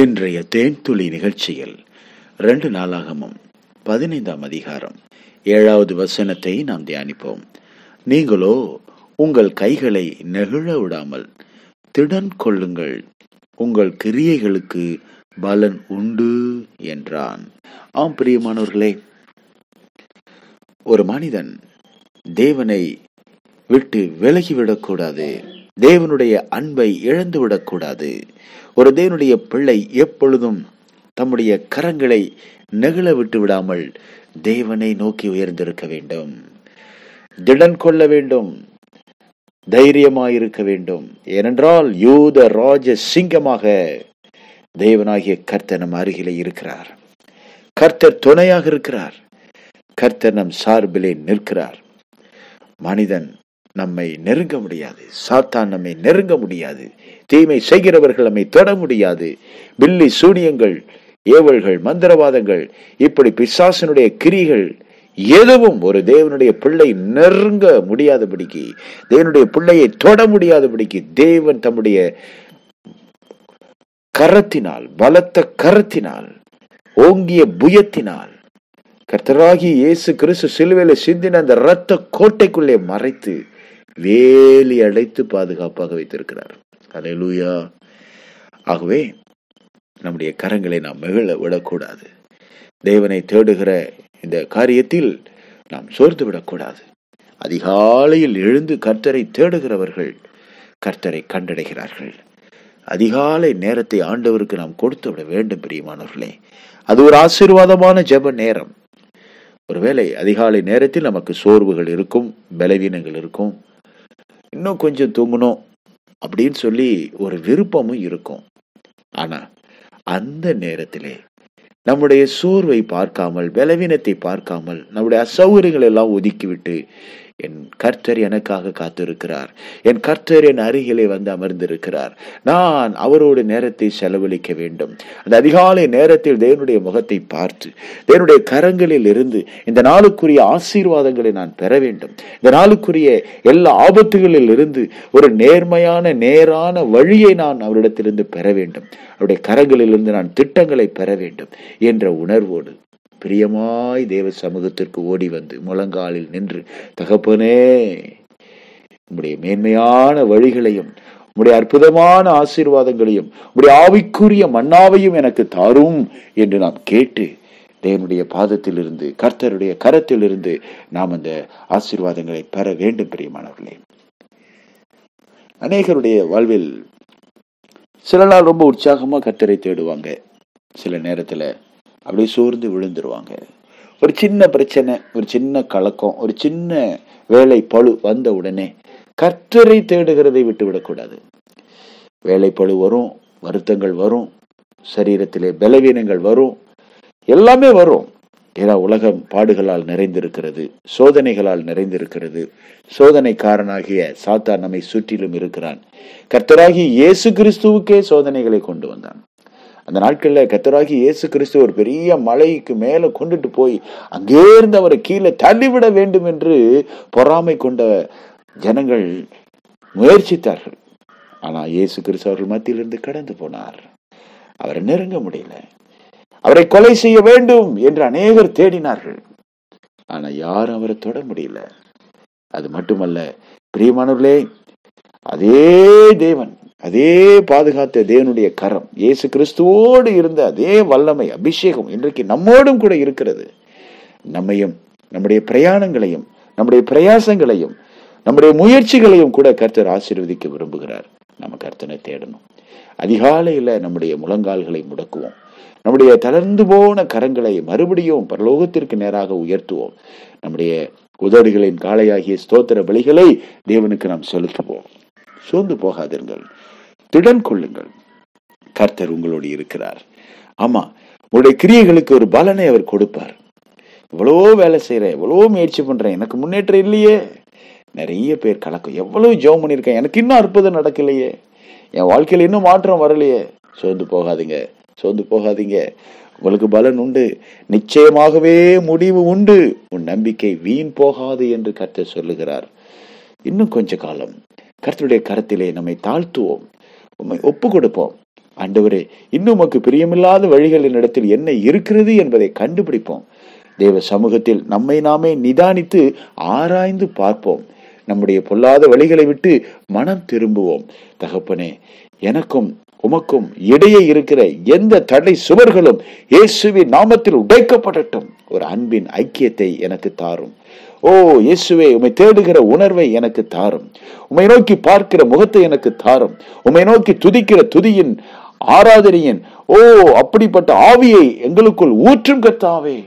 இன்றைய தேன்துளி நிகழ்ச்சியில் ரெண்டு நாளாகமும் பதினைந்தாம் அதிகாரம். ஏழாவது வசனத்தை நாம் தியானிப்போம். நீங்களோ உங்கள் கைகளை நெகிழ விடாமல் திடன் கொள்ளுங்கள். உங்கள் கிரியைகளுக்கு பலன் உண்டு என்றான். ஆம் பிரியமானவர்களே ஒரு மனிதன் தேவனை விட்டு விலகிவிடக்கூடாது. தேவனுடைய அன்பை இழந்து விடக்கூடாது ஒரு தேவனுடைய பிள்ளை எப்பொழுதும் தம்முடைய கரங்களை நெகிழ விட்டு விடாமல் தேவனை நோக்கி உயர்ந்திருக்க வேண்டும். திடன் கொள்ள வேண்டும். தைரியமாயிருக்க வேண்டும். ஏனென்றால் யூத ராஜ சிங்கமாக தேவனாகிய கர்த்தர் நம் அருகிலே இருக்கிறார். கர்த்தர் துணையாக இருக்கிறார். கர்த்தர் நம் சார்பிலே நிற்கிறார். மனிதன் நம்மை நெருங்க முடியாது. சாத்தான் நம்மை நெருங்க முடியாது. தீமை செய்கிறவர்கள் நம்மை தொட முடியாது. பில்லி சூனியங்கள் ஏவல்கள் மந்திரவாதங்கள் இப்படி பிசாசனுடைய கிரிகள் எதுவும் ஒரு தேவனுடைய பிள்ளை நெருங்க முடியாதபடிக்கு தேவனுடைய பிள்ளையை தொட முடியாதபடிக்கு தேவன் தம்முடைய கரத்தினால் பலத்த கரத்தினால் ஓங்கிய புயத்தினால் கர்த்தராகி இயேசு கிறிஸ்து சிலுவையில சிந்தின அந்த இரத்த கோட்டைக்குள்ளே மறைத்து வேலி அடைத்து பாதுகாப்பாக வைத்திருக்கிறார். அலையலூயா ஆகவே நம்முடைய கரங்களை நாம் மகிழ விடக்கூடாது. தேவனை தேடுகிற இந்த காரியத்தில் நாம் சோர்ந்து விடக்கூடாது. அதிகாலையில் எழுந்து கர்த்தரை தேடுகிறவர்கள் கர்த்தரை கண்டடைகிறார்கள். அதிகாலை நேரத்தை ஆண்டவருக்கு நாம் கொடுத்து விட வேண்டும் பிரியமானவர்களே. அது ஒரு ஆசீர்வாதமான ஜெப நேரம். ஒருவேளை அதிகாலை நேரத்தில் நமக்கு சோர்வுகள் இருக்கும் பலவீனங்கள் இருக்கும் இன்னும் கொஞ்சம் தூங்கணும் அப்படின்னு சொல்லி ஒரு விருப்பமும் இருக்கும். ஆனா அந்த நேரத்திலே நம்முடைய சோர்வை பார்க்காமல் பலவீனத்தை பார்க்காமல் நம்முடைய அசௌகரியங்கள் எல்லாம் ஒதுக்கிவிட்டு என் கர்த்தர் எனக்காக காத்திருக்கிறார். என் கர்த்தர் என் அருகிலே வந்து அமர்ந்திருக்கிறார். நான் அவரோடு நேரத்தை செலவழிக்க வேண்டும். அந்த அதிகாலை நேரத்தில் தேவனுடைய முகத்தை பார்த்து தேவனுடைய கரங்களில் இருந்து இந்த நாளுக்குரிய ஆசீர்வாதங்களை நான் பெற வேண்டும். இந்த நாளுக்குரிய எல்லா ஆபத்துகளில் இருந்து ஒரு நேர்மையான நேரான வழியை நான் அவரிடத்திலிருந்து பெற வேண்டும். அவருடைய கரங்களிலிருந்து நான் திட்டங்களை பெற வேண்டும் என்ற உணர்வோடு. பிரியமாய் தேவ சமூகத்திற்கு ஓடி வந்து முழங்காலில் நின்று தகப்பனே உம்முடைய மேன்மையான வழிகளையும் உம்முடைய அற்புதமான ஆசீர்வாதங்களையும் உம்முடைய ஆவிக்குரிய மன்னாவையும் எனக்கு தாரும் என்று நாம் கேட்டு தேவனுடைய பாதத்திலிருந்து கர்த்தருடைய கரத்திலிருந்து நாம் அந்த ஆசீர்வாதங்களை பெற வேண்டும் பிரியமானவர்களே. அநேகருடைய வாழ்வில் சில நாள் ரொம்ப உற்சாகமா கர்த்தரை தேடுவாங்க. சில நேரத்துல அப்படியே சோர்ந்து விழுந்துருவாங்க. ஒரு சின்ன பிரச்சனை ஒரு சின்ன கலக்கம் ஒரு சின்ன வேலை பழு வந்த உடனே கர்த்தரை தேடுகிறதை விட்டு விடக்கூடாது வேலை பழு வரும் வருத்தங்கள் வரும் சரீரத்திலே பலவீனங்கள் வரும் எல்லாமே வரும். ஏன்னா உலகம் பாடுகளால் நிறைந்திருக்கிறது சோதனைகளால் நிறைந்திருக்கிறது சோதனைக்காரனாகிய சாத்தா நம்மை சுற்றிலும் இருக்கிறான். கர்த்தராகி இயேசு கிறிஸ்துவுக்கே சோதனைகளை கொண்டு வந்தான். அந்த நாட்களில் கத்தராகி இயேசு கிறிஸ்து ஒரு பெரிய மலைக்கு மேலே கொண்டுட்டு போய் அங்கே இருந்து அவரை கீழே தள்ளிவிட வேண்டும் என்று பொறாமை கொண்ட ஜனங்கள் முயற்சித்தார்கள். ஆனால் இயேசு கிறிஸ்து அவர்கள் மத்தியிலிருந்து கடந்து போனார். அவரை நெருங்க முடியல. அவரை கொலை செய்ய வேண்டும் என்று அநேகர் தேடினார்கள். ஆனால் யாரும் அவரை தொட முடியல. அது மட்டுமல்ல பிரியமானவர்களே அதே தேவன் அதே பாதுகாத்த தேவனுடைய கரம் இயேசு கிறிஸ்துவோடு இருந்த அதே வல்லமை அபிஷேகம் இன்றைக்கு நம்மோடும் கூட இருக்கிறது. நம்மையும் நம்முடைய பிரயாணங்களையும் நம்முடைய பிரயாசங்களையும் நம்முடைய முயற்சிகளையும் கூட கர்த்தர் ஆசீர்வதிக்க விரும்புகிறார். நம்ம கர்த்தனை தேடணும். அதிகாலையில் நம்முடைய முழங்கால்களை முடக்குவோம். நம்முடைய தளர்ந்து போன கரங்களை மறுபடியும் பரலோகத்திற்கு நேராக உயர்த்துவோம். நம்முடைய உதடுகளின் காளையாகிய ஸ்தோத்திர பலிகளை தேவனுக்கு நாம் செலுத்துவோம். சோர்ந்து போகாதீர்கள். திடன் கொள்ளுங்கள். கர்த்தர் உங்களோடு இருக்கிறார். ஆமா உங்களுடைய கிரியைகளுக்கு ஒரு பலனை அவர் கொடுப்பார். இவ்வளோ வேலை செய்கிறேன் எவ்வளோ முயற்சி பண்ணுறேன் எனக்கு முன்னேற்றம் இல்லையே. நிறைய பேர் கலக்கம். எவ்வளவு ஜெபம் பண்ணியிருக்கேன் எனக்கு இன்னும் அற்புதம் நடக்கலையே. என் வாழ்க்கையில இன்னும் மாற்றம் வரலையே. சோர்ந்து போகாதீங்க சோர்ந்து போகாதீங்க. உங்களுக்கு பலன் உண்டு. நிச்சயமாகவே முடிவு உண்டு. உன் நம்பிக்கை வீண் போகாது என்று கர்த்தர் சொல்லுகிறார். இன்னும் கொஞ்ச காலம். கர்த்தருடைய கரத்திலே நம்மை தாழ்த்துவோம். உண்மை ஒப்பு கொடுப்போம் ஆண்டவரே இன்னும் உமக்கு பிரியமில்லாத வழிகள் என்னிடத்தில் என்ன இருக்கிறது என்பதை கண்டுபிடிப்போம். தேவ சமூகத்தில் நம்மை நாமே நிதானித்து ஆராய்ந்து பார்ப்போம். நம்முடைய பொல்லாத வழிகளை விட்டு மனம் திரும்புவோம். தகப்பனே எனக்கும் உமக்கும் இடையே இருக்கிற எந்த தடை சுவர்களும் இயேசுவின் நாமத்தில் உடைக்கப்படட்டும். ஒரு அன்பின் ஐக்கியத்தை எனக்கு தாரும். ஓ இயேசுவே உம்மை தேடுகிற உணர்வை எனக்கு தாரும். உமை நோக்கி பார்க்கிற முகத்தை எனக்கு தாரும். உம்மை நோக்கி துதிக்கிற துதியின் ஆராதனையின் ஓ அப்படிப்பட்ட ஆவியை எங்களுக்குள் ஊற்றும் கத்தாவே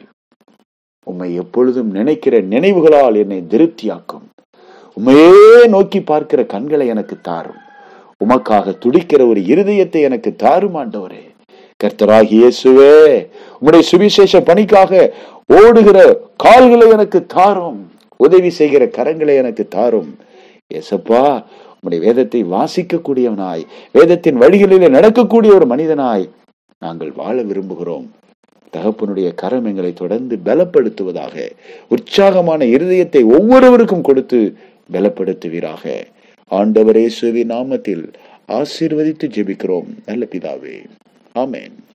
உம்மை எப்பொழுதும் நினைக்கிற நினைவுகளால் என்னை திருப்தியாக்கும். உமையே நோக்கி பார்க்கிற கண்களை எனக்கு தாரும். உமக்காக துடிக்கிற ஒரு இருதயத்தை எனக்கு தாரும் ஆண்டவரே. கர்த்தராகி இயேசுவே உம்முடைய சுவிசேஷ பணிக்காக ஓடுகிற கால்களை எனக்கு தாரும் உதவி செய்கிற கரங்களை எனக்கு தாரும். ஏசப்பா உம்முடைய வேதத்தை வாசிக்கக்கூடியவனாய் வேதத்தின் வழிகளிலே நடக்கக்கூடிய ஒரு மனிதனாய் நாங்கள் வாழ விரும்புகிறோம். தகப்பனுடைய கரம் எங்களை தொடர்ந்து பலப்படுத்துவதாக உற்சாகமான இருதயத்தை ஒவ்வொருவருக்கும் கொடுத்து பலப்படுத்துவீராக. ஆண்டவரே சுவி நாமத்தில் ஆசீர்வதித்து ஜெபிக்கிறோம். நல்ல பிதாவே Amen.